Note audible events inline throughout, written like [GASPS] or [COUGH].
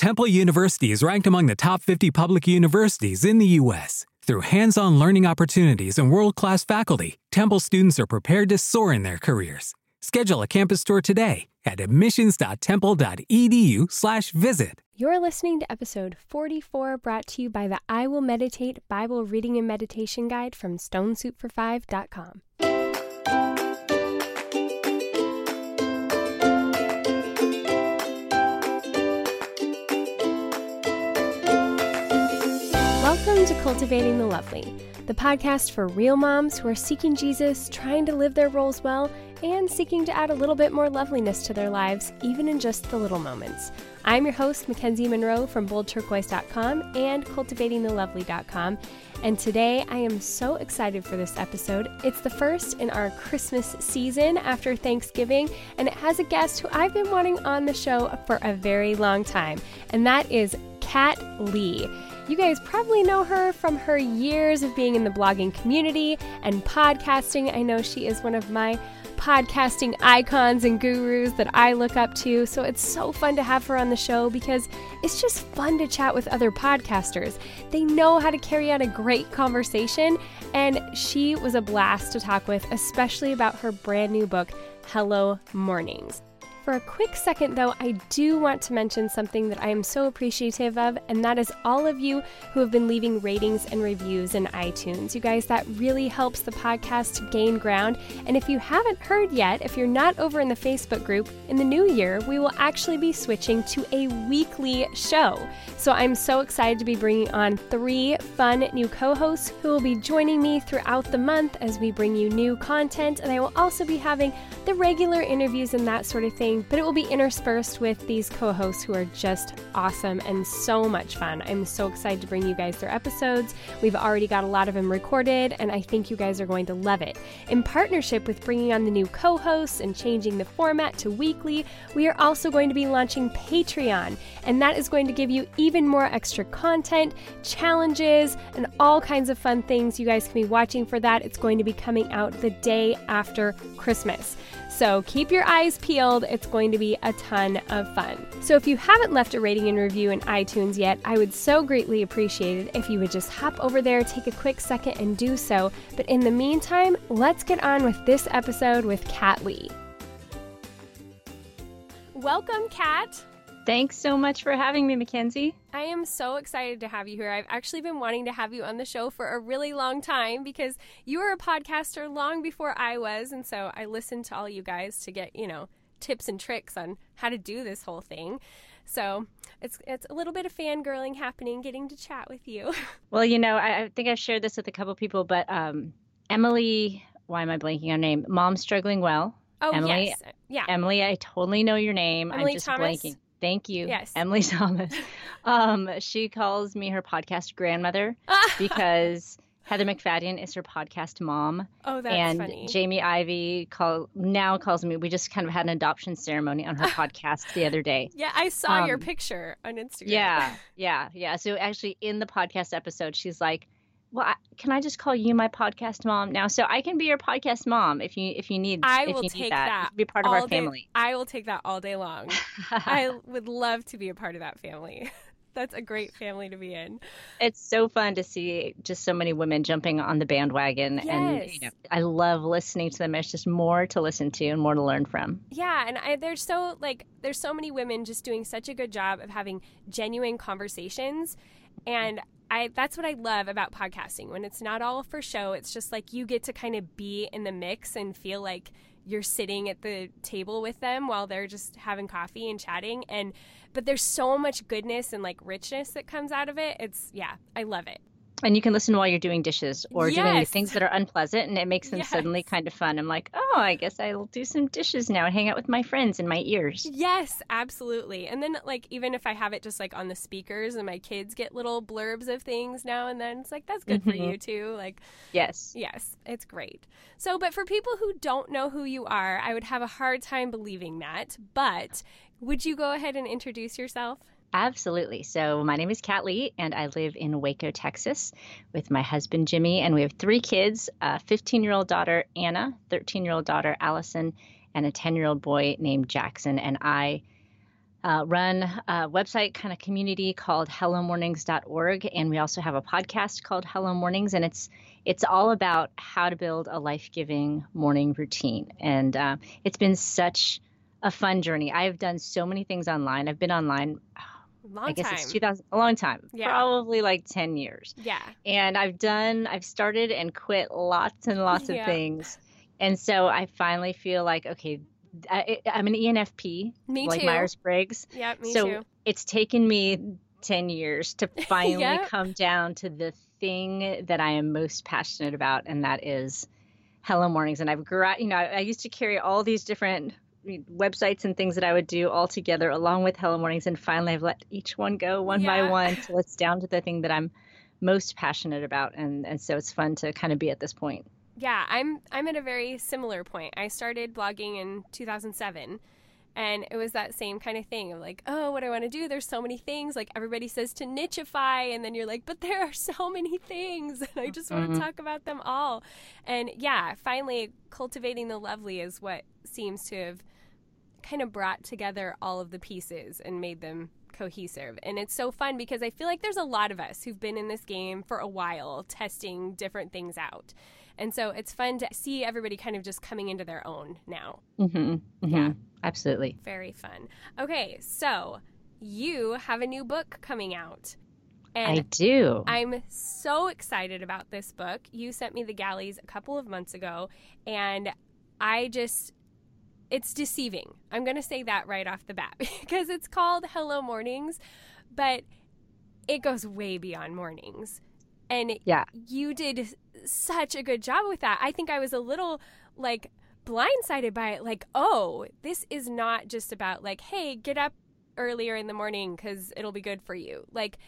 Temple University is ranked among the top 50 public universities in the U.S. Through hands on learning opportunities and world class faculty, Temple students are prepared to soar in their careers. Schedule a campus tour today at admissions.temple.edu/slash visit. You're listening to episode 44 brought to you by the I Will Meditate Bible Reading and Meditation Guide from StoneSoupFor5.com. Welcome to Cultivating the Lovely, the podcast for real moms who are seeking Jesus, trying to live their roles well, and seeking to add a little bit more loveliness to their lives, even in just the little moments. I'm your host, MacKenzie Monroe from boldturquoise.com and cultivatingthelovely.com. And today I am so excited for this episode. It's the first in our Christmas season after Thanksgiving, and it has a guest who I've been wanting on the show for a very long time, and that is Kat Lee. You guys probably know her from her years of being in the blogging community and podcasting. I know she is one of my podcasting icons and gurus that I look up to. So it's so fun to have her on the show because it's just fun to chat with other podcasters. They know how to carry on a great conversation, and she was a blast to talk with, especially about her brand new book, Hello Mornings. For a quick second, though, I do want to mention something that I am so appreciative of, and that is all of you who have been leaving ratings and reviews in iTunes. You guys, that really helps the podcast gain ground. And if you haven't heard yet, if you're not over in the Facebook group, in the new year, we will actually be switching to a weekly show. So I'm so excited to be bringing on three fun new co hosts who will be joining me throughout the month as we bring you new content. And I will also be having the regular interviews and that sort of thing but it will be interspersed with these co hosts who are just awesome and so much fun. I'm so excited to bring you guys their episodes. We've already got a lot of them recorded, and I think you guys are going to love it. In partnership with bringing on the new co hosts and changing the format to weekly, we are also going to be launching Patreon, and that is going to give you even more extra content, challenges, and all kinds of fun things. You guys can be watching for that. It's going to be coming out the day after Christmas. So keep your eyes peeled. It's going to be a ton of fun. So if you haven't left a rating and review in iTunes yet, I would so greatly appreciate it if you would just hop over there, take a quick second, and do so. But in the meantime, let's get on with this episode with Kat Lee. Welcome, Kat. Thanks so much for having me, MacKenzie. I am so excited to have you here. I've actually been wanting to have you on the show for a really long time because you were a podcaster long before I was. And so I listened to all you guys to get, you know, tips and tricks on how to do this whole thing. So it's it's a little bit of fangirling happening, getting to chat with you. [LAUGHS] Well, you know, I, I think I've shared this with a couple people, but um, Emily, why am I blanking on her name? Mom's struggling well. Oh Emily, yes, yeah. Emily, I totally know your name. Emily I'm just Thomas? blanking. Thank you. Yes. Emily [LAUGHS] Thomas. [LAUGHS] um, she calls me her podcast grandmother [LAUGHS] because Heather MacFadyen is her podcast mom. oh, that's and funny. Jamie Ivey call now calls me. We just kind of had an adoption ceremony on her podcast the other day. yeah, I saw your um, picture on Instagram. Yeah, yeah, yeah. So actually, in the podcast episode, she's like, "Well, I, can I just call you my podcast mom now? So I can be your podcast mom if you if you need. I if will you take that. that be part of all our day- family. I will take that all day long. [LAUGHS] I would love to be a part of that family. [LAUGHS] That's a great family to be in. it's so fun to see just so many women jumping on the bandwagon, and you know, I love listening to them. It's just more to listen to and more to learn from. Yeah, and I, there's so like there's so many women just doing such a good job of having genuine conversations, and I that's what I love about podcasting. When it's not all for show, it's just like you get to kind of be in the mix and feel like you're sitting at the table with them while they're just having coffee and chatting and but there's so much goodness and like richness that comes out of it. It's yeah, I love it. And you can listen while you're doing dishes or doing things that are unpleasant, and it makes them Yes. suddenly kind of fun. I'm like, oh, I guess I'll do some dishes now and hang out with my friends in my ears. Yes, absolutely. And then like even if I have it just like on the speakers and my kids get little blurbs of things now and then, it's like that's good for Mhm. you too. Like Yes. yes, it's great. So, but for people who don't know who you are, I would have a hard time believing that. But would you go ahead and introduce yourself? Absolutely. So, my name is Kat Lee, and I live in Waco, Texas, with my husband Jimmy, and we have three kids: a 15-year-old daughter Anna, 13-year-old daughter Allison, and a 10-year-old boy named Jackson. And I uh, run a website kind of community called hellomornings.org and we also have a podcast called hello mornings and it's it's all about how to build a life-giving morning routine and uh, it's been such a fun journey i've done so many things online i've been online long I guess time. it's 2000, a long time, Yeah. probably like 10 years. yeah. And I've done, I've started and quit lots and lots Yeah. of things. And so I finally feel like, okay, I, I'm an ENFP, Me like. Myers Briggs. Yeah, me so too. it's taken me 10 years to [LAUGHS] finally Yep. come down to the thing that I am most passionate about, and that is Hello Mornings. And I've, gra- you know, I, I used to carry all these different websites and things that I would do all together along with Hello Mornings, and finally I've let each one go one by one till it's down to the thing that I'm most passionate about, and and so it's fun to kind of be at this point. Yeah, I'm I'm at a very similar point. I started blogging in 2007 and it was that same kind of thing of like, oh, what I want to do, there's so many things. Like everybody says to nicheify and then you're like, but there are so many things [LAUGHS] and I just want to mm-hmm. talk about them all. And yeah, finally cultivating the lovely is what seems to have kind of brought together all of the pieces and made them cohesive. And it's so fun because I feel like there's a lot of us who've been in this game for a while testing different things out. And so it's fun to see everybody kind of just coming into their own now. hmm Yeah. absolutely. Very fun. Okay, so you have a new book coming out. And I do. I'm so excited about this book. You sent me the galleys a couple of months ago, and I just, it's deceiving. I'm going to say that right off the bat [LAUGHS] because it's called Hello Mornings, but it goes way beyond mornings. And Yeah. you did such a good job with that. I think I was a little like blindsided by it. Like, oh, this is not just about like, hey, get up earlier in the morning because it'll be good for you. Like,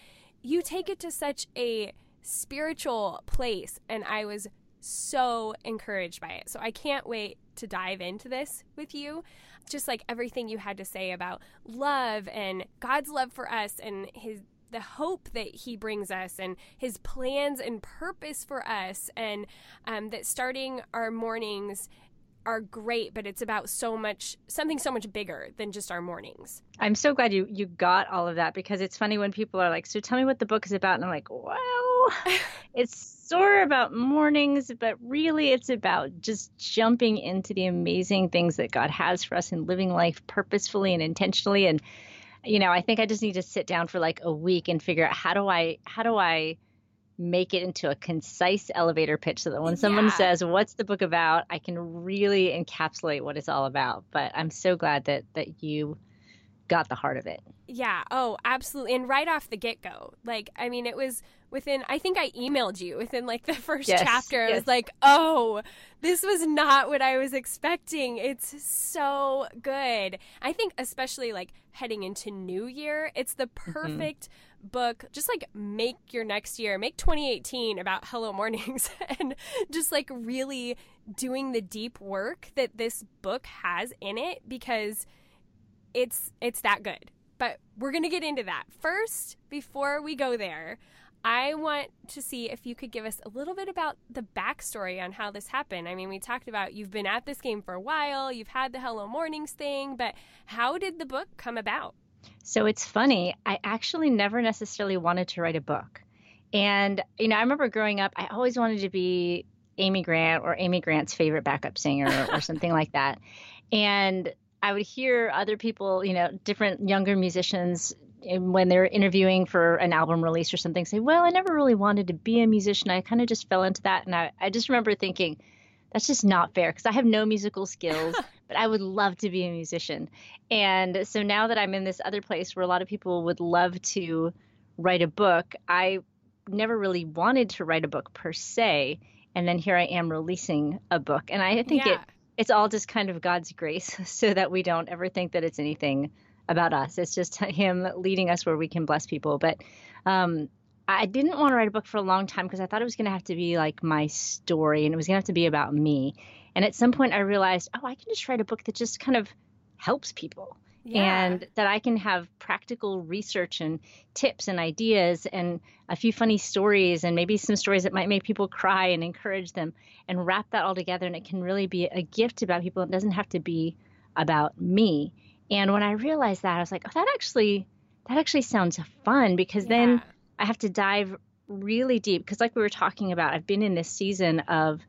you take it to such a spiritual place, and I was so encouraged by it. So I can't wait to dive into this with you. Just like everything you had to say about love and God's love for us and his the hope that he brings us and his plans and purpose for us and um, that starting our mornings are great but it's about so much something so much bigger than just our mornings I'm so glad you you got all of that because it's funny when people are like, "So tell me what the book is about," and I'm like, "Well, [LAUGHS] it's sort of about mornings, but really it's about just jumping into the amazing things that God has for us and living life purposefully and intentionally." And you know, I think I just need to sit down for like a week and figure out how do I how do I make it into a concise elevator pitch so that when someone Yeah. says what's the book about i can really encapsulate what it's all about but i'm so glad that that you got the heart of it Yeah. Oh, absolutely. And right off the get go, like, I mean, it was within, I think I emailed you within like the [LAUGHS] first Yes, chapter. I yes. was like, oh, this was not what I was expecting. It's so good. I think, especially like heading into New Year, it's the Mm-hmm. perfect book. Just like make your next year, make 2018 about Hello Mornings [LAUGHS] and just like really doing the deep work that this book has in it because it's it's that good. But we're going to get into that. First, before we go there, I want to see if you could give us a little bit about the backstory on how this happened. I mean, we talked about you've been at this game for a while, you've had the Hello Mornings thing, but how did the book come about? So it's funny. I actually never necessarily wanted to write a book. And, you know, I remember growing up, I always wanted to be Amy Grant or Amy Grant's favorite backup singer or [LAUGHS] something like that. And I would hear other people, you know, different younger musicians eh, when they're interviewing for an album release or something say, Well, I never really wanted to be a musician. I kind of just fell into that. And I, I just remember thinking, that's just not fair because I have no musical skills, [LAUGHS] but I would love to be a musician. And so now that I'm in this other place where a lot of people would love to write a book, I never really wanted to write a book per se. And then here I am releasing a book. And I think it Yeah. It's all just kind of God's grace [LAUGHS] so that we don't ever think that it's anything about us. It's just him leading us where we can bless people. But um I didn't want to write a book for a long time because I thought it was going to have to be like my story and it was going to have to be about me. And at some point I realized, oh, I can just write a book that just kind of helps people Yeah. and that I can have practical research and tips and ideas and a few funny stories and maybe some stories that might make people cry and encourage them and wrap that all together. And it can really be a gift about people. It doesn't have to be about me. And when I realized that, I was like, oh, that actually that actually sounds fun because yeah. then I have to dive really deep because like we were talking about, I've been in this season of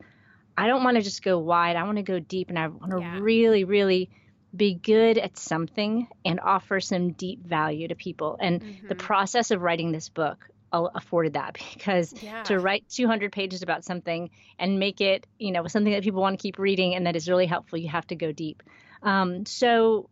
I don't want to just go wide. I want to go deep and I want to yeah. really, really be good at something and offer some deep value to people. And mm-hmm. the process of writing this book afforded that [LAUGHS] because yeah. to write 200 pages about something and make it, you know, something that people want to keep reading and that is really helpful, you have to go deep. Um, so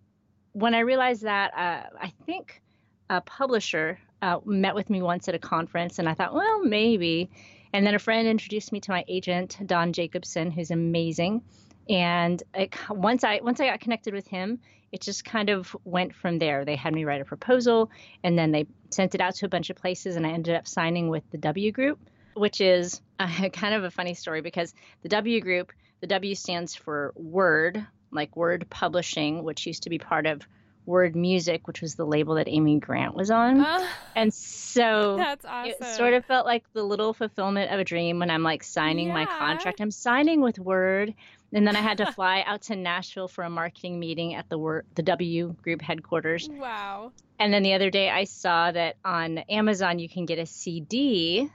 when I realized that, uh, I think a publisher uh, met with me once at a conference, and I thought, well, maybe. And then a friend introduced me to my agent, Don Jacobson, who's amazing. And it, once I once I got connected with him, it just kind of went from there. They had me write a proposal, and then they sent it out to a bunch of places, and I ended up signing with the W Group, which is [LAUGHS] uh, kind of a funny story because the W Group, the W stands for Word, like Word Publishing, which used to be part of Word Music, which was the label that Amy Grant was on. Uh, and so [LAUGHS] that's awesome. it sort of felt like the little fulfillment of a dream when I'm like signing yeah. my contract. I'm signing with Word. And then I had to [LAUGHS] fly out to Nashville for a marketing meeting at the Word, the W Group headquarters. Wow. And then the other day I saw that on Amazon you can get a CD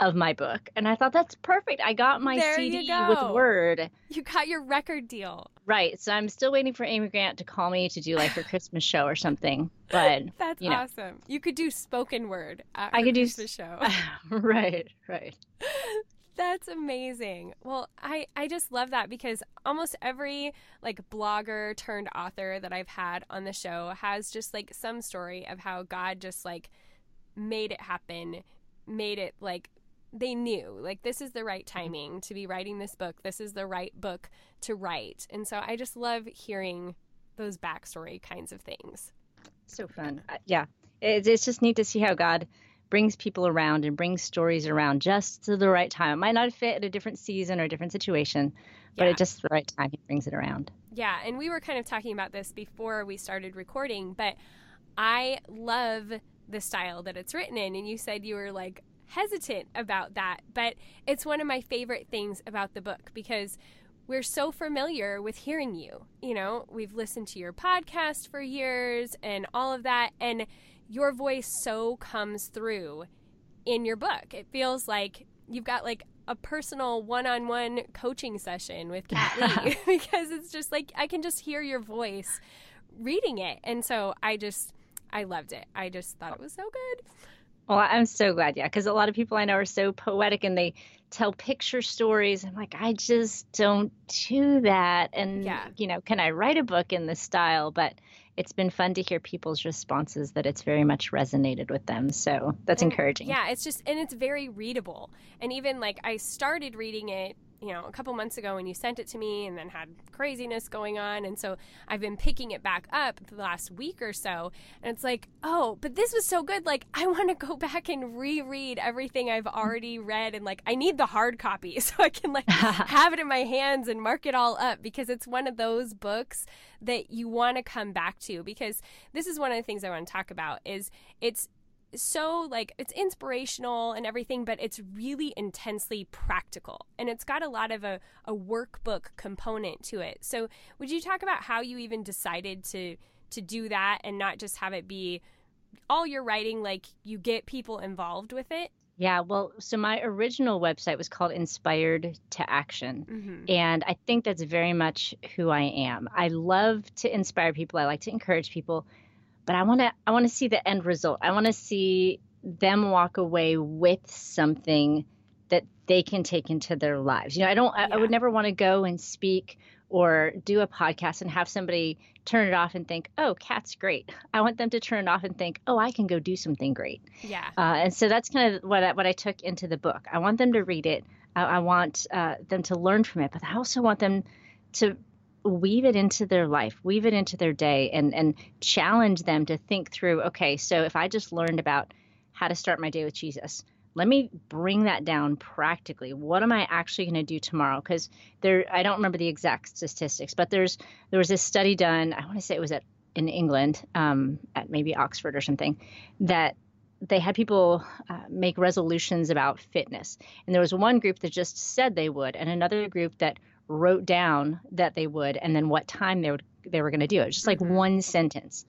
of my book. And I thought that's perfect. I got my there CD with Word. You got your record deal. Right. So I'm still waiting for Amy Grant to call me to do like her [LAUGHS] Christmas show or something. But [LAUGHS] that's you know. awesome. You could do spoken word I could Christmas do show. right, right. That's amazing. Well, I I just love that because almost every like blogger turned author that I've had on the show has just like some story of how God just like made it happen, made it like they knew like this is the right timing to be writing this book. This is the right book to write. And so I just love hearing those backstory kinds of things. So fun. Uh, yeah. It's, it's just neat to see how God brings people around and brings stories around just to the right time. It might not fit at a different season or a different situation, but yeah. at just the right time, he brings it around. Yeah. And we were kind of talking about this before we started recording, but I love the style that it's written in. And you said you were like, hesitant about that, but it's one of my favorite things about the book because we're so familiar with hearing you. You know, we've listened to your podcast for years and all of that, and your voice so comes through in your book. It feels like you've got like a personal one-on-one coaching session with Kat Lee [LAUGHS] [LAUGHS] because it's just like I can just hear your voice reading it. And so I just I loved it. I just thought it was so good. Well, I'm so glad, yeah, because a lot of people I know are so poetic and they tell picture stories. I'm like, I just don't do that. And, yeah. you know, can I write a book in this style? But it's been fun to hear people's responses that it's very much resonated with them. So that's and, encouraging. Yeah, it's just, and it's very readable. And even like I started reading it you know, a couple months ago when you sent it to me and then had craziness going on. And so I've been picking it back up the last week or so. And it's like, oh, but this was so good. Like, I want to go [LAUGHS] back and reread everything I've already read. And like, I need the hard copy [LAUGHS] so I can like [LAUGHS] have it in my hands and mark it all up because it's one of those books that you want to come back to because this is one of the things I want to talk about is it's so like it's inspirational and everything but it's really intensely practical and it's got a lot of a, a workbook component to it so would you talk about how you even decided to to do that and not just have it be all your writing like you get people involved with it yeah, well, so my original website was called Inspired to Action. Mm-hmm. And I think that's very much who I am. I love to inspire people, I like to encourage people, but I want to I want to see the end result. I want to see them walk away with something that they can take into their lives. You know, I don't I, I would never want to go and speak or do a podcast and have somebody turn it off and think, "Oh, Kat's great." I want them to turn it off and think, "Oh, I can go do something great." Yeah. Uh, and so that's kind of what I, what I took into the book. I want them to read it. I, I want uh, them to learn from it, but I also want them to weave it into their life, weave it into their day, and and challenge them to think through. Okay, so if I just learned about how to start my day with Jesus, let me bring that down practically. What am I actually going to do tomorrow? Because there, I don't remember the exact statistics, but there's there was this study done. I want to say it was at in England, um, at maybe Oxford or something, that they had people uh, make resolutions about fitness. And there was one group that just said they would, and another group that wrote down that they would and then what time they would they were going to do it, just like Mhm. one sentence.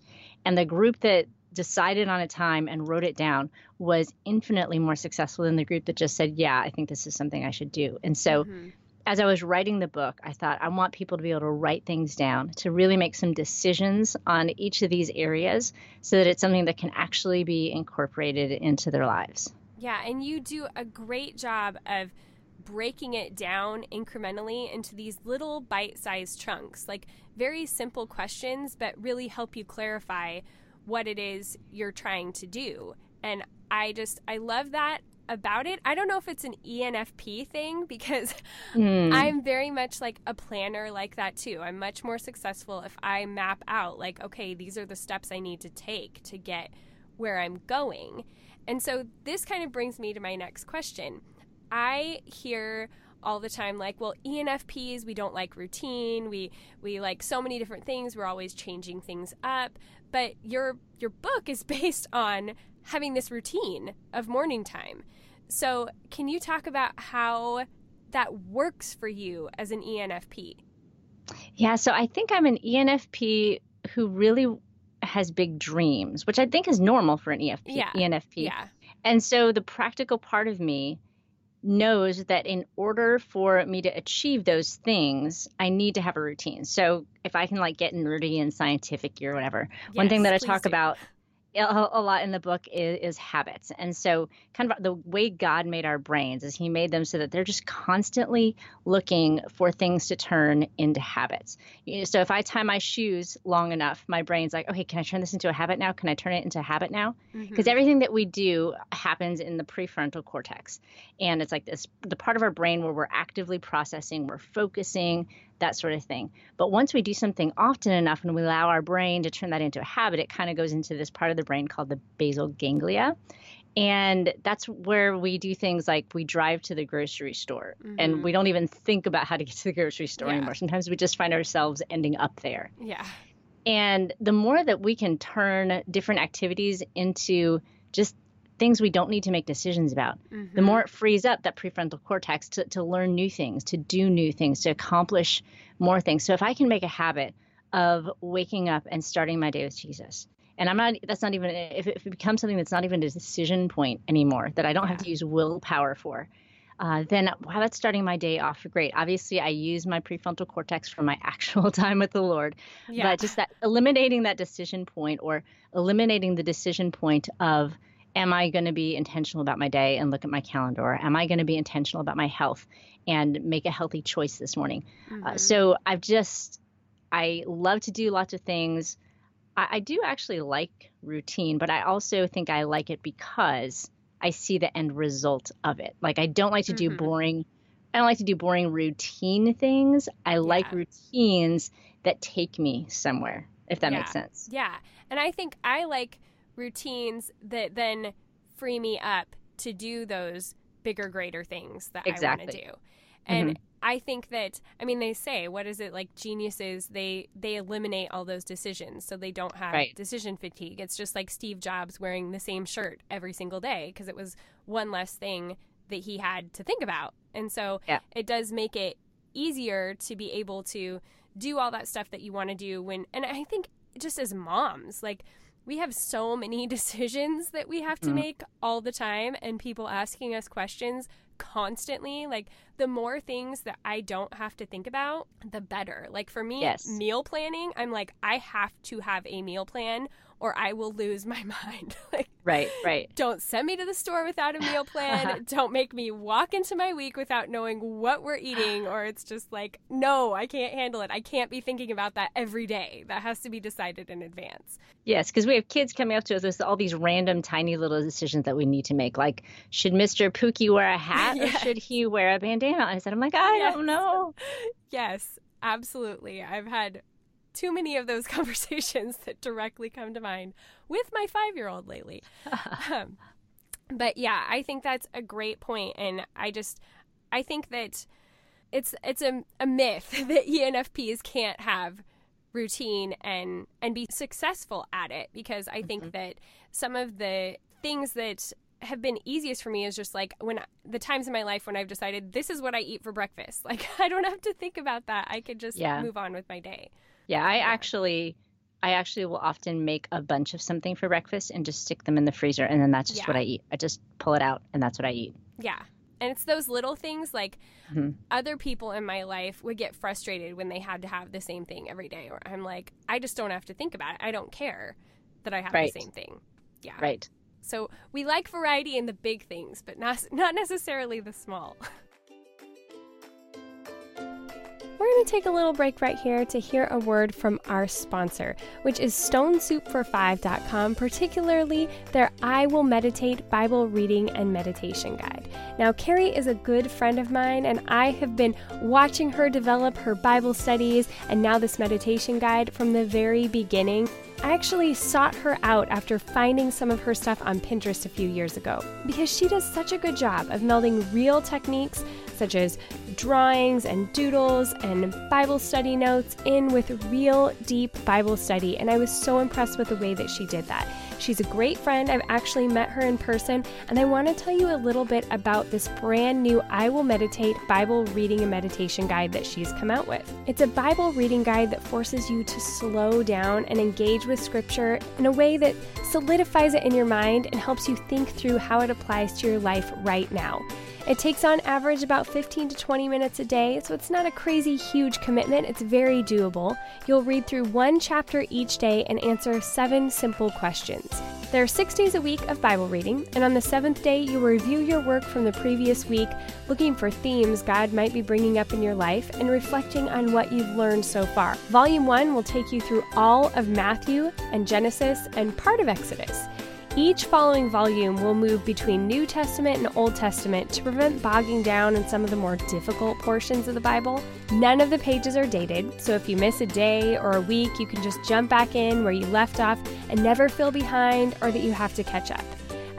And the group that decided on a time and wrote it down was infinitely more successful than the group that just said, "Yeah, I think this is something I should do." And so Mhm. as I was writing the book, I thought I want people to be able to write things down, to really make some decisions on each of these areas so that it's something that can actually be incorporated into their lives. Yeah, and you do a great job of breaking it down incrementally into these little bite sized chunks, like very simple questions, but really help you clarify what it is you're trying to do. And I just, I love that about it. I don't know if it's an ENFP thing because Hmm. [LAUGHS] I'm very much like a planner like that too. I'm much more successful if I map out, like, okay, these are the steps I need to take to get where I'm going. And so this kind of brings me to my next question. I hear all the time like well enfps we don't like routine. We we like so many different things. We're always changing things up. But your your book is [LAUGHS] based on having this routine of morning time. So can you talk about how that works for you as an enfp Yeah, so I think I'm an ENFP who really has big dreams, which I think is normal for an EFP, Yeah. ENFP. yeah. And so the practical part of me knows that in order for me to achieve those things, I need to have a routine. So if I can like get nerdy and scientific or whatever, one thing that I talk do. about a, a lot in the book is, is habits. And so kind of the way God made our brains is he made them so that they're just constantly looking for things to turn into habits. You know, so if I tie my shoes long enough, my brain's like, okay, can I turn this into a habit now? Can I turn it into a habit now? because Mhm. everything that we do happens in the prefrontal cortex and it's like this the part of our brain where we're actively processing we're focusing that sort of thing. But once we do something often enough and we allow our brain to turn that into a habit it kind of goes into this part of the brain called the basal ganglia. And that's where we do things like we drive to the grocery store. Mhm. and we don't even think about how to get to the grocery store Yeah. anymore. Sometimes we just find ourselves ending up there. Yeah. And the more that we can turn different activities into just things we don't need to make decisions about, the Mhm. more it frees up that prefrontal cortex to, to learn new things, to do new things, to accomplish more things. So if I can make a habit of waking up and starting my day with Jesus, and I'm not, that's not even, if it, if it becomes something that's not even a decision point anymore, that I don't have to use willpower for, uh, then wow, that's starting my day off great. Obviously, I use my prefrontal cortex for my [LAUGHS] actual time with the Lord, yeah but just that eliminating that decision point or eliminating the decision point of am i going to be intentional about my day and look at my calendar? Am i going to be intentional about my health and make a healthy choice this morning? Uh, Mhm. so i've just i love to do lots of things. I, I do actually like routine but i also think i like it because i see the end result of it. Like i don't like to do Mhm. boring i don't like to do boring routine things. I like routines that take me somewhere if that makes sense. Yeah. And I think I like routines that then free me up to do those bigger, greater things that I want to do. And mm-hmm. I think that I mean they say what is it like geniuses they they eliminate all those decisions so they don't have Right. decision fatigue. It's just like Steve Jobs wearing the same shirt every single day because it was one less thing that he had to think about. And so Yeah. it does make it easier to be able to do all that stuff that you want to do when and I think just as moms like we have so many [LAUGHS] decisions that we have to Mhm. make all the time and people asking us questions constantly like the more things that I don't have to think about the better like for me Yes. meal planning I'm like I have to have a meal plan or I will lose my [LAUGHS] mind like right right don't send me to the store without a meal plan. [LAUGHS] don't make me walk into my week without knowing what we're eating, or it's just like, no, I can't handle it. I can't be thinking about that every day. That has to be decided in advance. yes because we have kids coming up to us with all these random tiny little decisions that we need to make like should mr pookie wear a hat or [LAUGHS] should he wear a bandana i said i'm like i Yes. don't know Yes, absolutely. I've had too many of those [LAUGHS] conversations that directly come to mind with my five year old lately. [LAUGHS] um, but yeah, I think that's a great point, and I just I think that it's it's a, a myth [LAUGHS] that ENFPs can't have routine and and be successful at it because I think that some of the things that have been easiest for me is just like when the times in my life when I've decided this is what I eat for breakfast. Like I don't have to think about that. I could just Yeah. move on with my day. Yeah, I actually I actually will often make a bunch of something for breakfast and just stick them in the freezer and then that's just Yeah. what I eat. I just pull it out and that's what I eat. Yeah. And it's those little things like Mhm. other people in my life would get frustrated when they had to have the same thing every day. Or I'm like, I just don't have to think about it. I don't care that I have Right. the same thing. Yeah. Right. So we like variety in the big things, but not [LAUGHS] not necessarily the small. [LAUGHS] We're going to take a little break right here to hear a word from our sponsor, which is StoneSoupFor5.com, particularly their I Will Meditate Bible Reading and Meditation Guide. Now, Carrie is a good friend of mine, and I have been watching her develop her Bible studies and now this meditation guide from the very beginning. I actually sought her out after finding some of her stuff on Pinterest a few years ago because she does such a good job of melding real techniques such as drawings and doodles and Bible study notes in with real deep Bible study. And I was so impressed with the way that she did that. She's a great friend. I've actually met her in person, and I want to tell you a little bit about this brand new I Will Meditate Bible Reading and Meditation Guide that she's come out with. It's a Bible reading guide that forces you to slow down and engage with Scripture in a way that solidifies it in your mind and helps you think through how it applies to your life right now. It takes on average about 15 to 20 minutes a day, so it's not a crazy huge commitment. It's very doable. You'll read through one chapter each day and answer seven simple questions. There are six days a week of Bible reading, and on the seventh day, you review your work from the previous week, looking for themes God might be bringing up in your life and reflecting on what you've learned so far. Volume 1 will take you through all of Matthew and Genesis and part of Exodus. Each following volume will move between New Testament and Old Testament to prevent bogging down in some of the more difficult portions of the Bible. None of the pages are dated, so if you miss a day or a week, you can just jump back in where you left off and never feel behind or that you have to catch up.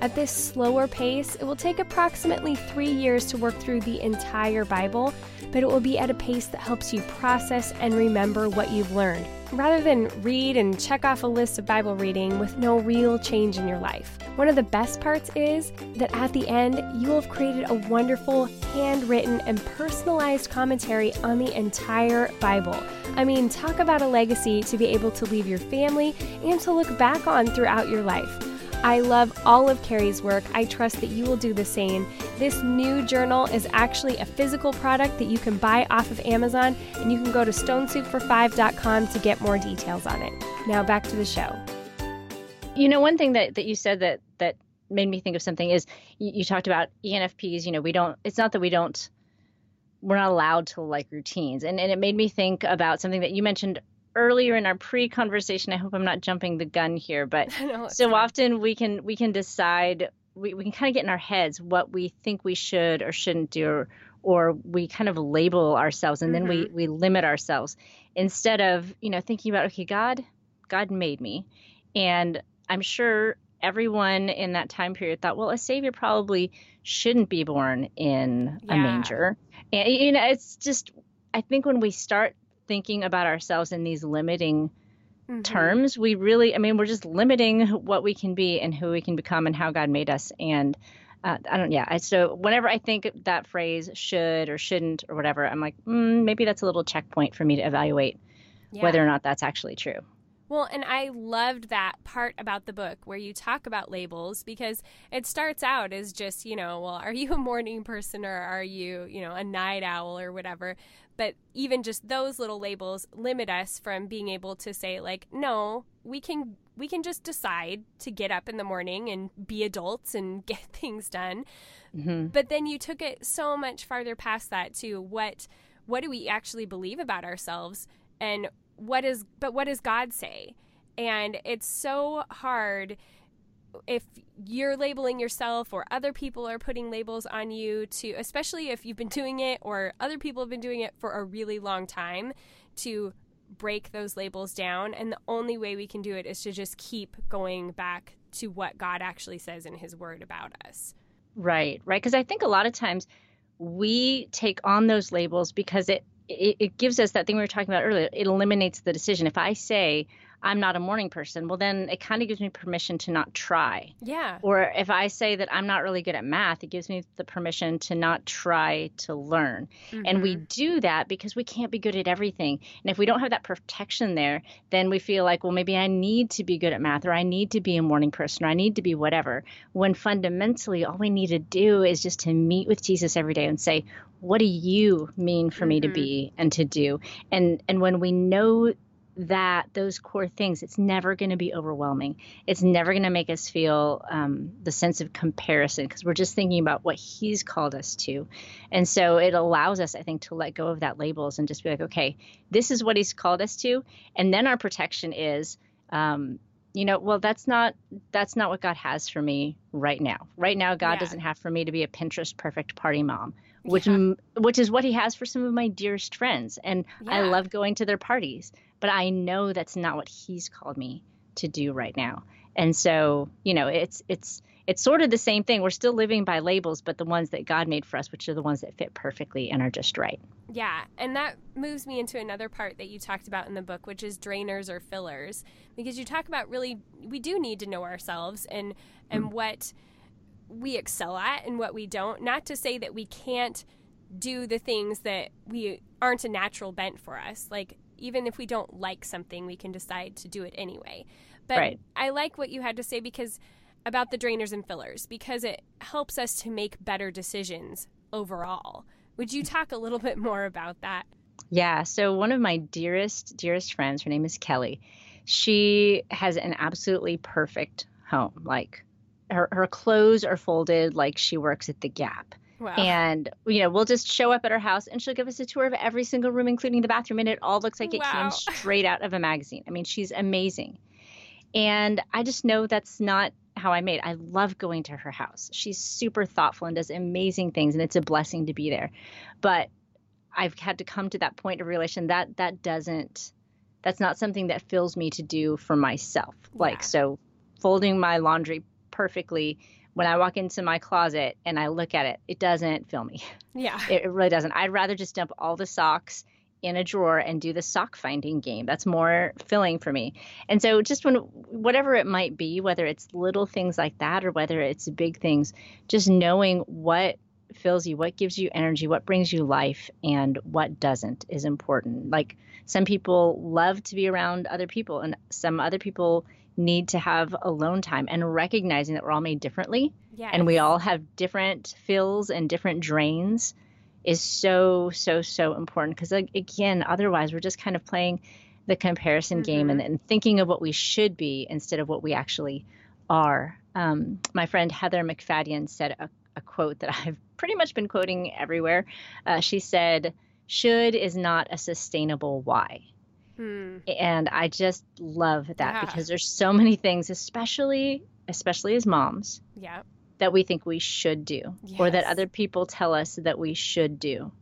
At this slower pace, it will take approximately three years to work through the entire Bible, but it will be at a pace that helps you process and remember what you've learned, rather than read and check off a list of Bible reading with no real change in your life. One of the best parts is that at the end, you will have created a wonderful, handwritten, and personalized commentary on the entire Bible. I mean, talk about a legacy to be able to leave your family and to look back on throughout your life. I love all of Carrie's work. I trust that you will do the same. This new journal is actually a physical product that you can buy off of Amazon, and you can go to stonesoupfor5.com to get more details on it. Now back to the show. You know, one thing that, that you said that that made me think of something is you, you talked about ENFPs. You know, we don't. It's not that we don't. We're not allowed to like routines, and and it made me think about something that you mentioned earlier in our pre-conversation. I hope I'm not jumping the gun here, but [LAUGHS] No, so fine. often we can we can decide we, we can kind of get in our heads what we think we should or shouldn't do or, or we kind of label ourselves and then we mm-hmm. we limit ourselves instead of you know thinking about okay god god made me and i'm sure everyone in that time period thought well a savior probably shouldn't be born in a manger and you know it's just i think when we start thinking about ourselves in these limiting Mhm. terms we really i mean we're just limiting what we can be and who we can become and how god made us and uh, i don't yeah I, so whenever i think that phrase should or shouldn't or whatever i'm like mm, maybe that's a little checkpoint for me to evaluate Yeah. whether or not that's actually true Well, and I loved that part about the book where you talk about labels because it starts out as just, you know, well, are you a morning person or are you, you know, a night owl or whatever? But even just those little labels limit us from being able to say like, no, we can we can just decide to get up in the morning and be adults and [LAUGHS] get things done. hmm But then you took it so much farther past that to what what do we actually believe about ourselves and what is but what does God say? And it's so hard if you're labeling yourself or other people are putting labels on you to especially if you've been doing it or other people have been doing it for a really long time to break those labels down and the only way we can do it is to just keep going back to what God actually says in his word about us. right right because i think a lot of times we take on those labels because it, it it gives us that thing we were talking about earlier. It eliminates the decision. If i say I'm not a morning person, well, then it kind of gives me permission to not try. Yeah. Or if I say that I'm not really good at math, it gives me the permission to not try to learn. Mm-hmm. And we mm-hmm. do that because we can't be good at everything. And if we don't have that protection there, then we feel like, well, maybe I need to be good at math or I need to be a morning person or I need to be whatever. When fundamentally, all we need to do is just to meet with Jesus every day and say, what do you mean for mm-hmm. me to mm-hmm. be and to do and and when we know that those core things it's never going to be overwhelming it's never going to make us feel um, the sense of comparison because we're just thinking about what he's called us to and so it allows us i think to let go of that labels and just be like okay this is what he's called us to and then our protection is um, you know well that's not that's not what god has for me right now right now god yeah. doesn't have for me to be a pinterest perfect party mom which yeah. which is what he has for some of my dearest friends and yeah. i love going to their parties but I know that's not what he's called me to do right now. And so, you know, it's it's it's sort of the same thing. We're still living by labels, but the ones that God made for us, which are the ones that fit perfectly and are just right. Yeah, and that moves me into another part that you talked about in the book, which is drainers or fillers, because you talk about really we do need to know ourselves and and mm. what we excel at and what we don't. Not to say that we can't do the things that we aren't a natural bent for us. Like even if we don't like something, we can decide to do it anyway. But right. I like what you had to say because about the drainers and fillers because it helps us to make better decisions overall. Would you talk a little bit more about that? Yeah. So one of my dearest, dearest friends, her name is Kelly. She has an absolutely perfect home. Like her, her clothes are folded like she works at the Gap. Wow. And you know, we'll just show up at her house and she'll give us a tour of every single room, including the bathroom, and it all looks like it wow. came [LAUGHS] straight out of a magazine. I mean, she's amazing. And I just know that's not how I made. I love going to her house. She's super thoughtful and does amazing things, and it's a blessing to be there. But I've had to come to that point of realization that that doesn't that's not something that fills me to do for myself. Yeah. Like so folding my laundry perfectly when I walk into my closet and I look at it, it doesn't fill me. Yeah. It, [LAUGHS] it really doesn't. I'd rather just dump all the socks in a drawer and do the sock finding game. That's more filling for me. And so just when whatever it might be, whether it's little things like that or whether it's big things, just knowing what fills you, what gives you energy, what brings you life and what doesn't is important. Like some people love to be around other people and some other people need to have alone time and recognizing that we're all made differently. Yes. and we all have different fills and different drains is so so so important. Because again otherwise we're just kind of playing the comparison mm-hmm. game and, and, thinking of what we should be instead of what we actually are. Um, my friend heather macfadyen said a, a, quote that [LAUGHS] i've pretty much been quoting everywhere. Uh, she said should is not a sustainable why Hmm. And I just love that yeah. because there's so many things, especially especially as moms, yeah, that we think we should do yes. or that other people tell us that we should do.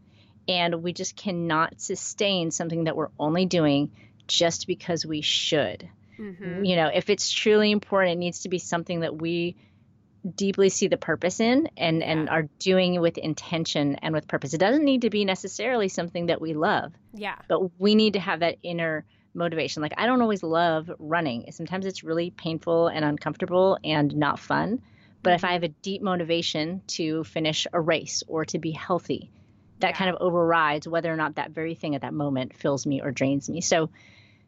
And we just cannot sustain something that we're only doing just because we should. Mm-hmm. You know, if it's truly important, it needs to be something that we deeply see the purpose in and yeah. and are doing with intention and with purpose. It doesn't need to be necessarily something that we love. Yeah. But we need to have that inner motivation. Like I don't always love running. Sometimes it's really painful and uncomfortable and not fun. But if mm-hmm. I have a deep motivation to finish a race or to be healthy, that yeah. kind of overrides whether or not that very thing at that moment fills me or drains me. So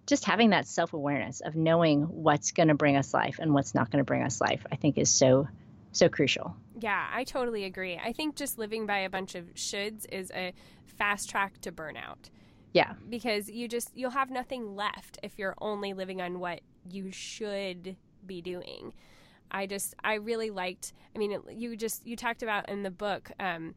just having that self awareness of knowing what's going to bring us life and what's not going to bring us life, I think is so so crucial. Yeah, I totally agree. I think just living by a bunch of shoulds is a fast track to burnout. Yeah. Because you just you'll have nothing left if you're only living on what you should be doing. I just I really liked I mean you just you talked about in the book um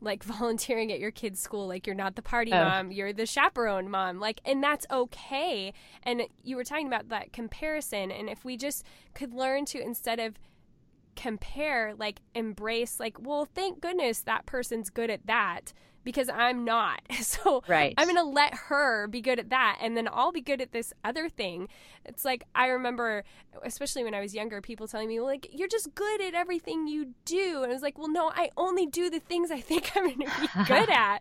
like [LAUGHS] volunteering at your kid's school like you're not the party oh. mom you're the chaperone mom like and that's okay and you were talking about that comparison and if we just could learn to instead of compare, like embrace, like, well, thank goodness that person's good at that because I'm not. [LAUGHS] So right. I'm going to let her be good at that and then I'll be good at this other thing. It's like I remember especially when I was younger people telling me like you're just good at everything you do. And I was like, "Well, no, I only do the things I think [LAUGHS] I'm going to be good [LAUGHS] at."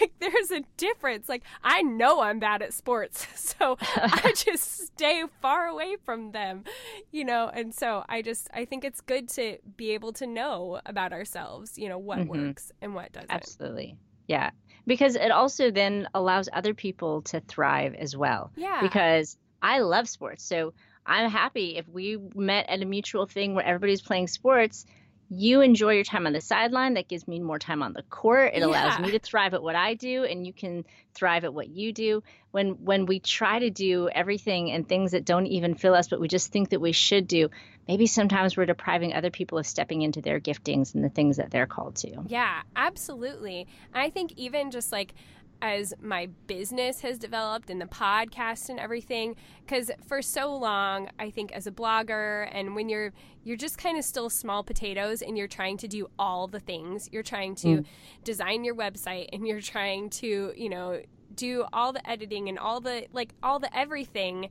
like there's a difference. Like I know I'm bad at sports. So I just stay far away from them. You know, and so I just I think it's good to be able to know about ourselves, you know, what mm-hmm. works and what doesn't. Absolutely. Yeah. Because it also then allows other people to thrive as well. Yeah. Because I love sports. So I'm happy if we met at a mutual thing where everybody's playing sports you enjoy your time on the sideline. That gives me more time on the court. It yeah. allows me to thrive at what I do, and you can thrive at what you do. When when we try to do everything and things that don't even fill us, but we just think that we should do, maybe sometimes we're depriving other people of stepping into their giftings and the things that they're called to. Yeah, absolutely. I think even just like as my business has developed and the podcast and everything because for so long i think as a blogger and when you're you're just kind of still small potatoes and you're trying to do all the things you're trying to mm. design your website and you're trying to you know do all the editing and all the like all the everything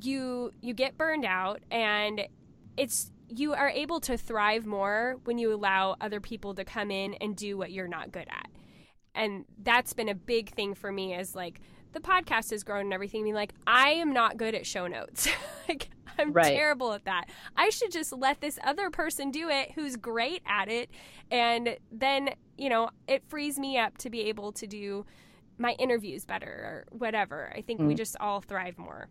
you you get burned out and it's you are able to thrive more when you allow other people to come in and do what you're not good at. And that's been a big thing for me is like the podcast has grown and everything. Being like i am not good at show notes. [LAUGHS] Like i'm right. terrible at that. I should just let this other person do it who's great at it. And then you know it frees me up to be able to do my interviews better or whatever. I think mm. we just all thrive more.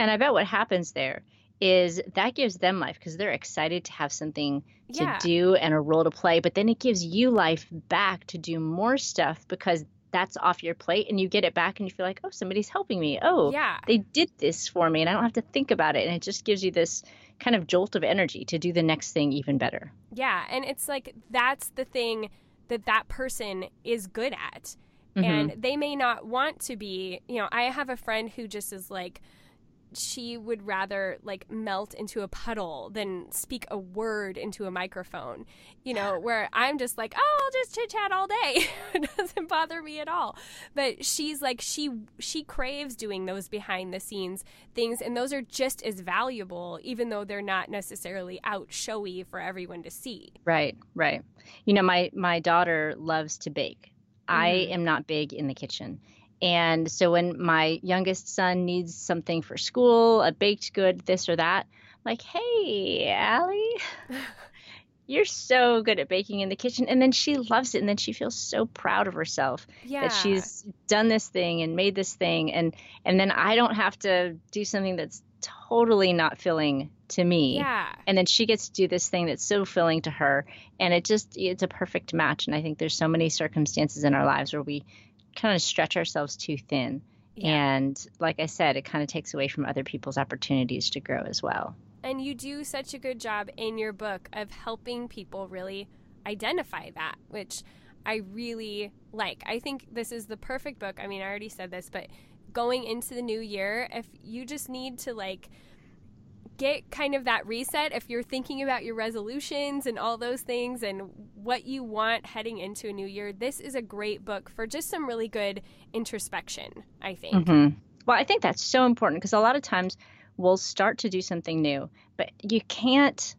And i bet what happens there is that gives them life because they're excited to have something to yeah. do and a role to play. But then it gives you life back to do more stuff because that's off your plate and you get it back and you feel like, oh, somebody's helping me. Oh, yeah. they did this for me and I don't have to think about it. And it just gives you this kind of jolt of energy to do the next thing even better. Yeah. And it's like that's the thing that that person is good at. Mm-hmm. And they may not want to be, you know, I have a friend who just is like, she would rather like melt into a puddle than speak a word into a microphone. You know, where I'm just like, oh, I'll just chit chat all day. [LAUGHS] it doesn't bother me at all. But she's like, she she craves doing those behind the scenes things, and those are just as valuable, even though they're not necessarily out showy for everyone to see. Right, right. You know, my my daughter loves to bake. Mm-hmm. I am not big in the kitchen. And so when my youngest son needs something for school, a baked good, this or that, I'm like, hey, Allie, [LAUGHS] you're so good at baking in the kitchen. And then she loves it. And then she feels so proud of herself yeah. that she's done this thing and made this thing. And, and then I don't have to do something that's totally not filling to me. Yeah. And then she gets to do this thing that's so filling to her. And it just, it's a perfect match. And I think there's so many circumstances in our lives where we kind of stretch ourselves too thin. Yeah. And like I said, it kind of takes away from other people's opportunities to grow as well. And you do such a good job in your book of helping people really identify that, which I really like. I think this is the perfect book. I mean, I already said this, but going into the new year, if you just need to like get kind of that reset if you're thinking about your resolutions and all those things and what you want heading into a new year. This is a great book for just some really good introspection, I think. Mm-hmm. Well, I think that's so important because a lot of times we'll start to do something new, but you can't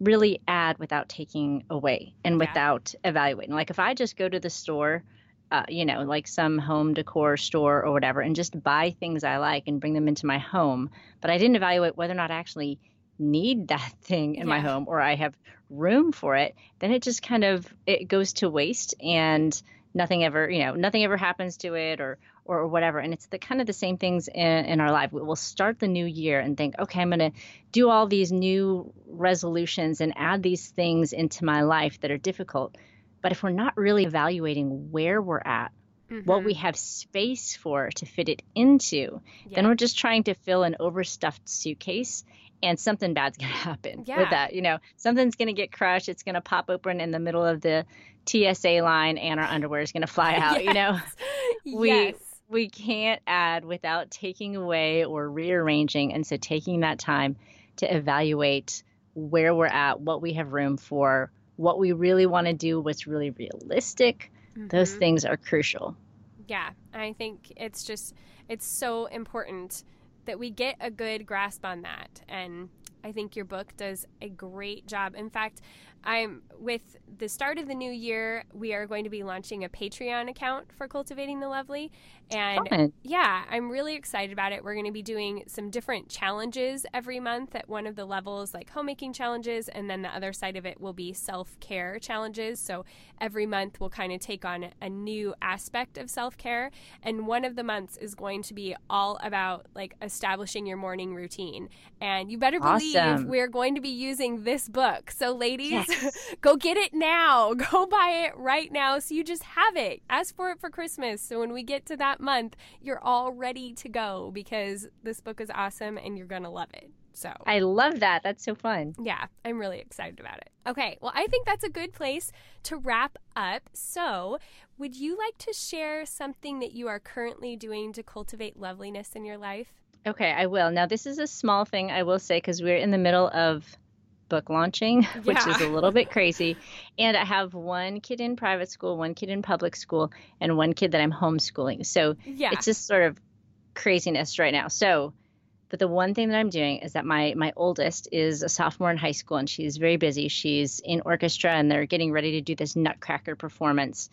really add without taking away and yeah. without evaluating. Like if I just go to the store, uh, you know, like some home decor store or whatever, and just buy things I like and bring them into my home. But I didn't evaluate whether or not I actually need [LAUGHS] that thing in yeah. my home or I have room for it. Then it just kind of it goes to waste and nothing ever, you know, nothing ever happens to it or or whatever. And it's the kind of the same things in, in our life. We'll start the new year and think, okay, I'm going to do all these new resolutions and add these things into my life that are difficult. But if we're not really evaluating where we're at, mm-hmm. what we mm-hmm. have space for to fit it into, yeah. then we're just trying to fill an overstuffed suitcase and something bad's going [LAUGHS] to happen yeah. with that. You know, something's going to get crushed. It's going to pop open in the middle of the TSA line and our underwear is going to fly [LAUGHS] out, yes. you know. [LAUGHS] we yes. we can't add without taking away or rearranging and so taking that time to evaluate where we're at, what we have room for, what we really want to do, what's really realistic, Those Mhm. things are crucial. Yeah, I think it's just it's so important that we get a good grasp on that and I think your book does a great job. In fact, I'm with the start of the new year, we are going to be launching a Patreon account for Cultivating the Lovely and Fun. yeah, I'm really excited about it. We're going to be doing some different challenges every month at one of the levels, like homemaking challenges, and then the other side of it will be self care challenges. So every month we'll kind of take on a new aspect of self care. And one of the months is going to be all about like establishing your morning routine. And you better believe Awesome. we're going to be using this book. So, ladies, Yes. [LAUGHS] go get it now. [LAUGHS] Go buy it right now so you just have it. Ask for it for Christmas. So when we get to that month, you're all ready to go because this book is awesome and you're going to love it. So, I love that. That's so fun. yeah, I'm really excited about it. Okay, well, I think that's a good place to wrap up. So, would you like to share something that you are currently doing to cultivate loveliness in your life? Okay, I will. Now, this is a small thing I will say because we're in the middle of book launching, [LAUGHS] which is a little bit [LAUGHS] crazy. And I have one kid in private school, one kid in public school, and one kid that I'm homeschooling. So Yeah. it's just sort of craziness right now. So, but the one thing that I'm doing is that my my oldest is a sophomore in high school and she's very busy. She's in orchestra and they're getting ready to do this Nutcracker performance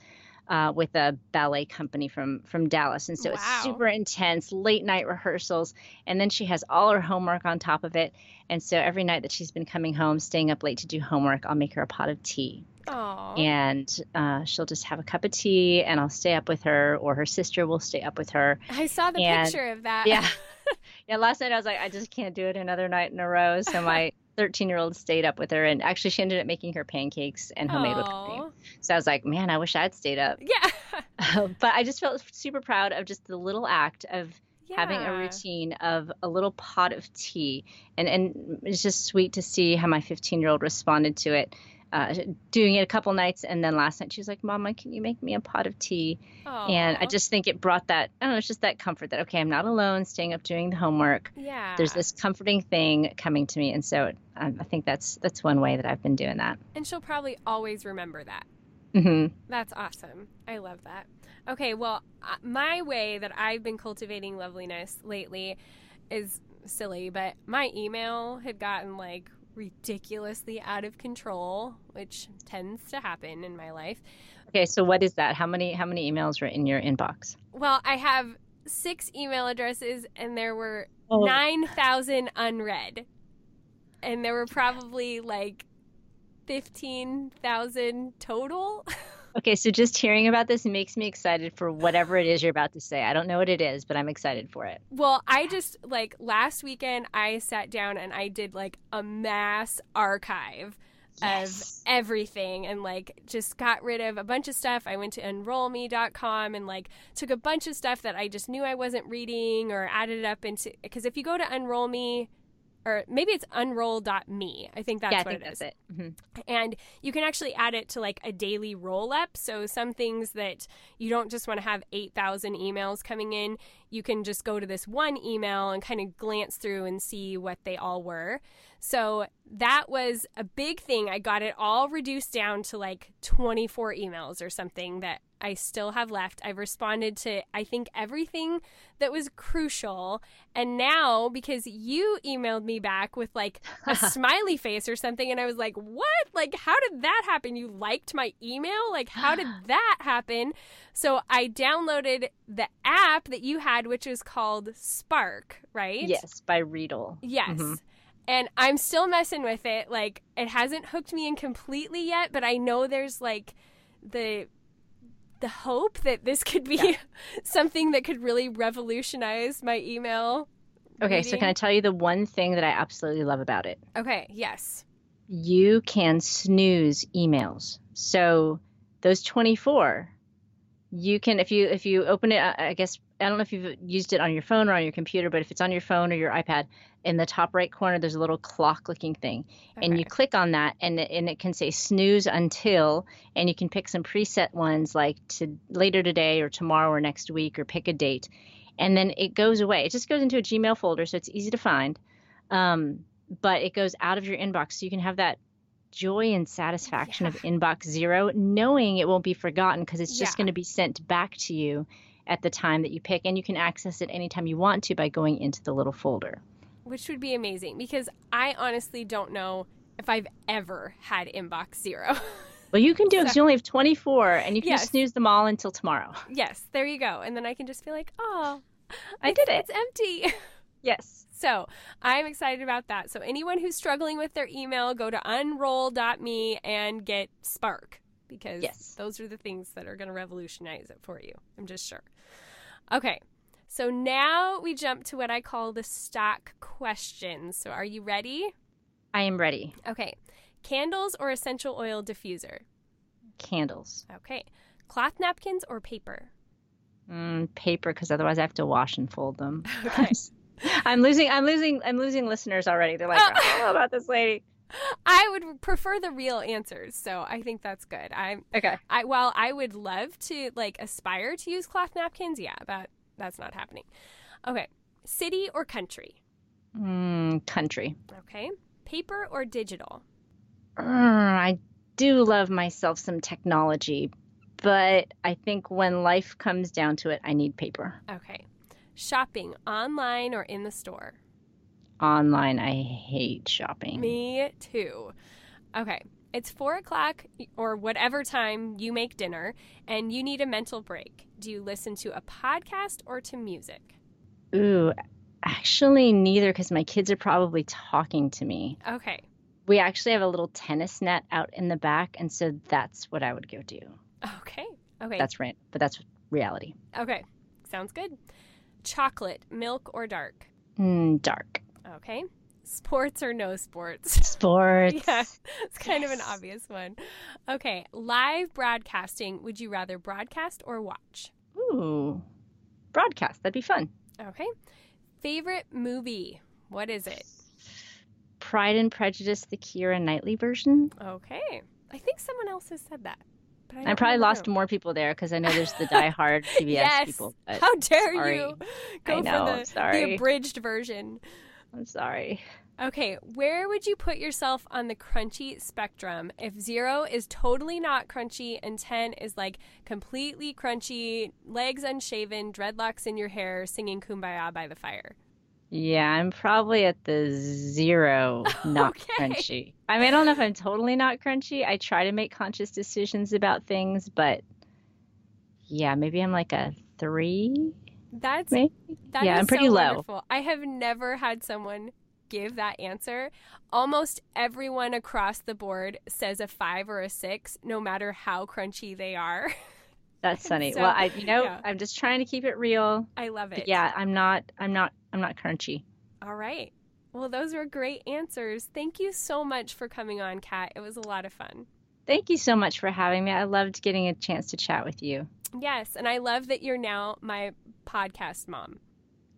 uh, with a ballet company from from Dallas, and so Wow. it's super intense, late night rehearsals, and then she has all her homework on top of it. And so every night that she's been coming home, staying up late to do homework, I'll make her a pot of tea Aw. and uh, she'll just have a cup of tea and I'll stay up with her or her sister will stay up with her. I saw the and- picture of that. Yeah. [LAUGHS] yeah, last night I was like, I just can't do it another night in a row. So my [LAUGHS] 13 year old stayed up with her and actually she ended up making her pancakes and homemade whipped cream. So I was like, man, I wish I'd stayed up. Yeah. [LAUGHS] Um, but I just felt super proud of just the little act of having a routine of a little pot of tea and and it's just sweet to see how my 15 year old responded to it uh, doing it a couple nights and then last night she was like mama can you make me a pot of tea and i just think it brought that i don't know it's just that comfort that okay i'm not alone staying up doing the homework yeah. there's this comforting thing coming to me and so um, i think that's that's one way that i've been doing that And she'll probably always remember that. hmm That's awesome. I love that. Okay, well, uh, my way that I've been cultivating loveliness lately is silly, but my email had gotten like ridiculously out of control, which tends to happen in my life. okay so what is that how many how many emails are in your inbox Well, I have six email addresses and there were Oh. 9,000 unread. And there were probably like 15,000 total. [LAUGHS] okay so just hearing about this makes me excited for whatever it is you're about to say i don't know what it is but i'm excited for it Well, I just like last weekend I sat down and I did like a mass archive Yes. of everything and like just got rid of a bunch of stuff. I went to enrollme.com and like took a bunch of stuff that I just knew I wasn't reading or added it up into because if you go to enrollme or maybe it's unroll.me. I think that's yeah i what think it is. it. Mhm. and you can actually add it to like a daily roll up. So some things that you don't just want to have 8000 emails coming in you can just go to this one email and kind of glance through and see what they all were. So that was a big thing. I got it all reduced down to like 24 emails or something that I still have left. I've responded to, I think, everything that was crucial. And now, because you emailed me back with like a [LAUGHS] smiley face or something, and I was like, what? Like, how did that happen? You liked my email? Like, how did [GASPS] that happen? So I downloaded the app that you had, which is called Spark, right? yes by Readdle Yes. Mhm. And I'm still messing with it. Like, it hasn't hooked me in completely yet, but I know there's like the the hope that this could be Yeah. [LAUGHS] something that could really revolutionize my email. Okay, so can I tell you the one thing that I absolutely love about it? Okay, yes. You can snooze emails. So those 24, you can if you if you open it, I guess I don't know if you've used it on your phone or on your computer, but if it's on your phone or your iPad, in the top right corner there's a little clock looking thing. And you click on that and it, and it can say snooze until and you can pick some preset ones like to later today or tomorrow or next week or pick a date. And then it goes away. It just goes into a Gmail folder so it's easy to find. Um, but it goes out of your inbox so you can have that joy and satisfaction yeah. of inbox zero, knowing it won't be forgotten because it's just yeah. going to be sent back to you at the time that you pick, and you can access it anytime you want to by going into the little folder. Which would be amazing because I honestly don't know if I've ever had inbox zero. [LAUGHS] Well, you can do it because you only have 24 and you can yes. snooze them all until tomorrow. [LAUGHS] Yes, there you go. And then I can just feel like, oh, I did it. It's empty. [LAUGHS] Yes. So I'm excited about that. So anyone who's struggling with their email, go to unroll.me and get Spark because yes. those are the things that are going to revolutionize it for you. I'm just sure. Okay. So now we jump to what I call the stock questions. So are you ready? I am ready. Okay. Candles or essential oil diffuser? Candles. Okay. Cloth napkins or paper? Mm, paper, because otherwise I have to wash and fold them. [LAUGHS] Okay. [LAUGHS] I'm losing. I'm losing. I'm losing listeners already. They're like, I don't know about this lady. I would prefer the real answers, so I think that's good. I okay. I while I would love to like aspire to use cloth napkins, yeah, that that's not happening. Okay, city or country? Mm, country. Okay, paper or digital? Uh, I do love myself some technology, but I think when life comes down to it, I need paper. Okay, shopping online or in the store? Online. I hate shopping. Me too. Okay. It's four o'clock or whatever time you make dinner and you need a mental break. Do you listen to a podcast or to music? Ooh, actually, neither because my kids are probably talking to me. Okay. We actually have a little tennis net out in the back, and so that's what I would go do. Okay. Okay. That's right. But that's reality. Okay. Sounds good. Chocolate, milk, or dark? Mm, dark. Okay. Sports or no sports? [LAUGHS] Sports. yeah, it's kind yes. of an obvious one. Okay. Live broadcasting. Would you rather broadcast or watch? Ooh, broadcast. That'd be fun. Okay. Favorite movie? What is it? Pride and Prejudice, the Keira Knightley version. Okay. I think someone else has said that. I, I probably lost more people there because I know there's the die-hard [LAUGHS] PBS yes. people. How dare sorry. you go know, for the, the abridged version? I'm sorry. Okay, where would you put yourself on the crunchy spectrum? If zero is totally not crunchy and 10 is like completely crunchy, legs unshaven, dreadlocks in your hair, singing kumbaya by the fire. Yeah, I'm probably at the zero, [LAUGHS] not okay. crunchy. I mean, I don't know if I'm totally not crunchy. I try to make conscious decisions about things, but yeah, maybe I'm like a three. That's Me? That yeah, I'm pretty so low. Wonderful. I have never had someone give that answer. Almost everyone across the board says a five or a six, no matter how crunchy they are. [LAUGHS] That's funny. so, well, I you know yeah. I'm just trying to keep it real. I love it. yeah, I'm not. I'm not. I'm not crunchy. All right. Well, those were great answers. Thank you so much for coming on, Kat. It was a lot of fun. Thank you so much for having me. I loved getting a chance to chat with you. Yes, and I love that you're now my podcast mom.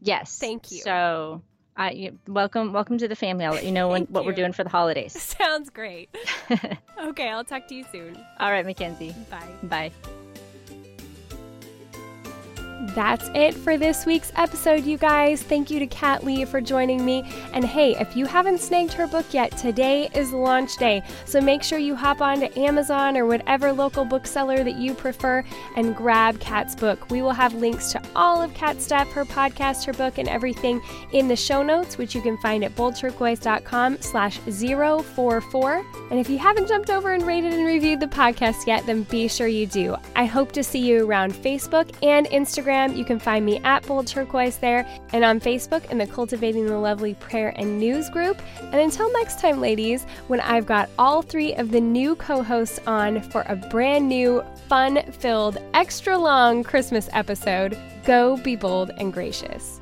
Yes. Thank you. So, I welcome welcome to the family. I'll let you know when, what we're doing for the holidays. [LAUGHS] Sounds great. [LAUGHS] okay, I'll talk to you soon. All right, MacKenzie. Bye. Bye. That's it for this week's episode, you guys. Thank you to Kat Lee for joining me. And hey, if you haven't snagged her book yet, today is launch day. So make sure you hop on to Amazon or whatever local bookseller that you prefer and grab Kat's book. We will have links to all of Kat's stuff, her podcast, her book, and everything in the show notes, which you can find at boldturquoise.com slash 044. And if you haven't jumped over and rated and reviewed the podcast yet, then be sure you do. I hope to see you around Facebook and Instagram Instagram. You can find me at Bold Turquoise there and on Facebook in the Cultivating the Lovely Prayer and News group. And until next time, ladies, when I've got all three of the new co hosts on for a brand new, fun filled, extra long Christmas episode, go be bold and gracious.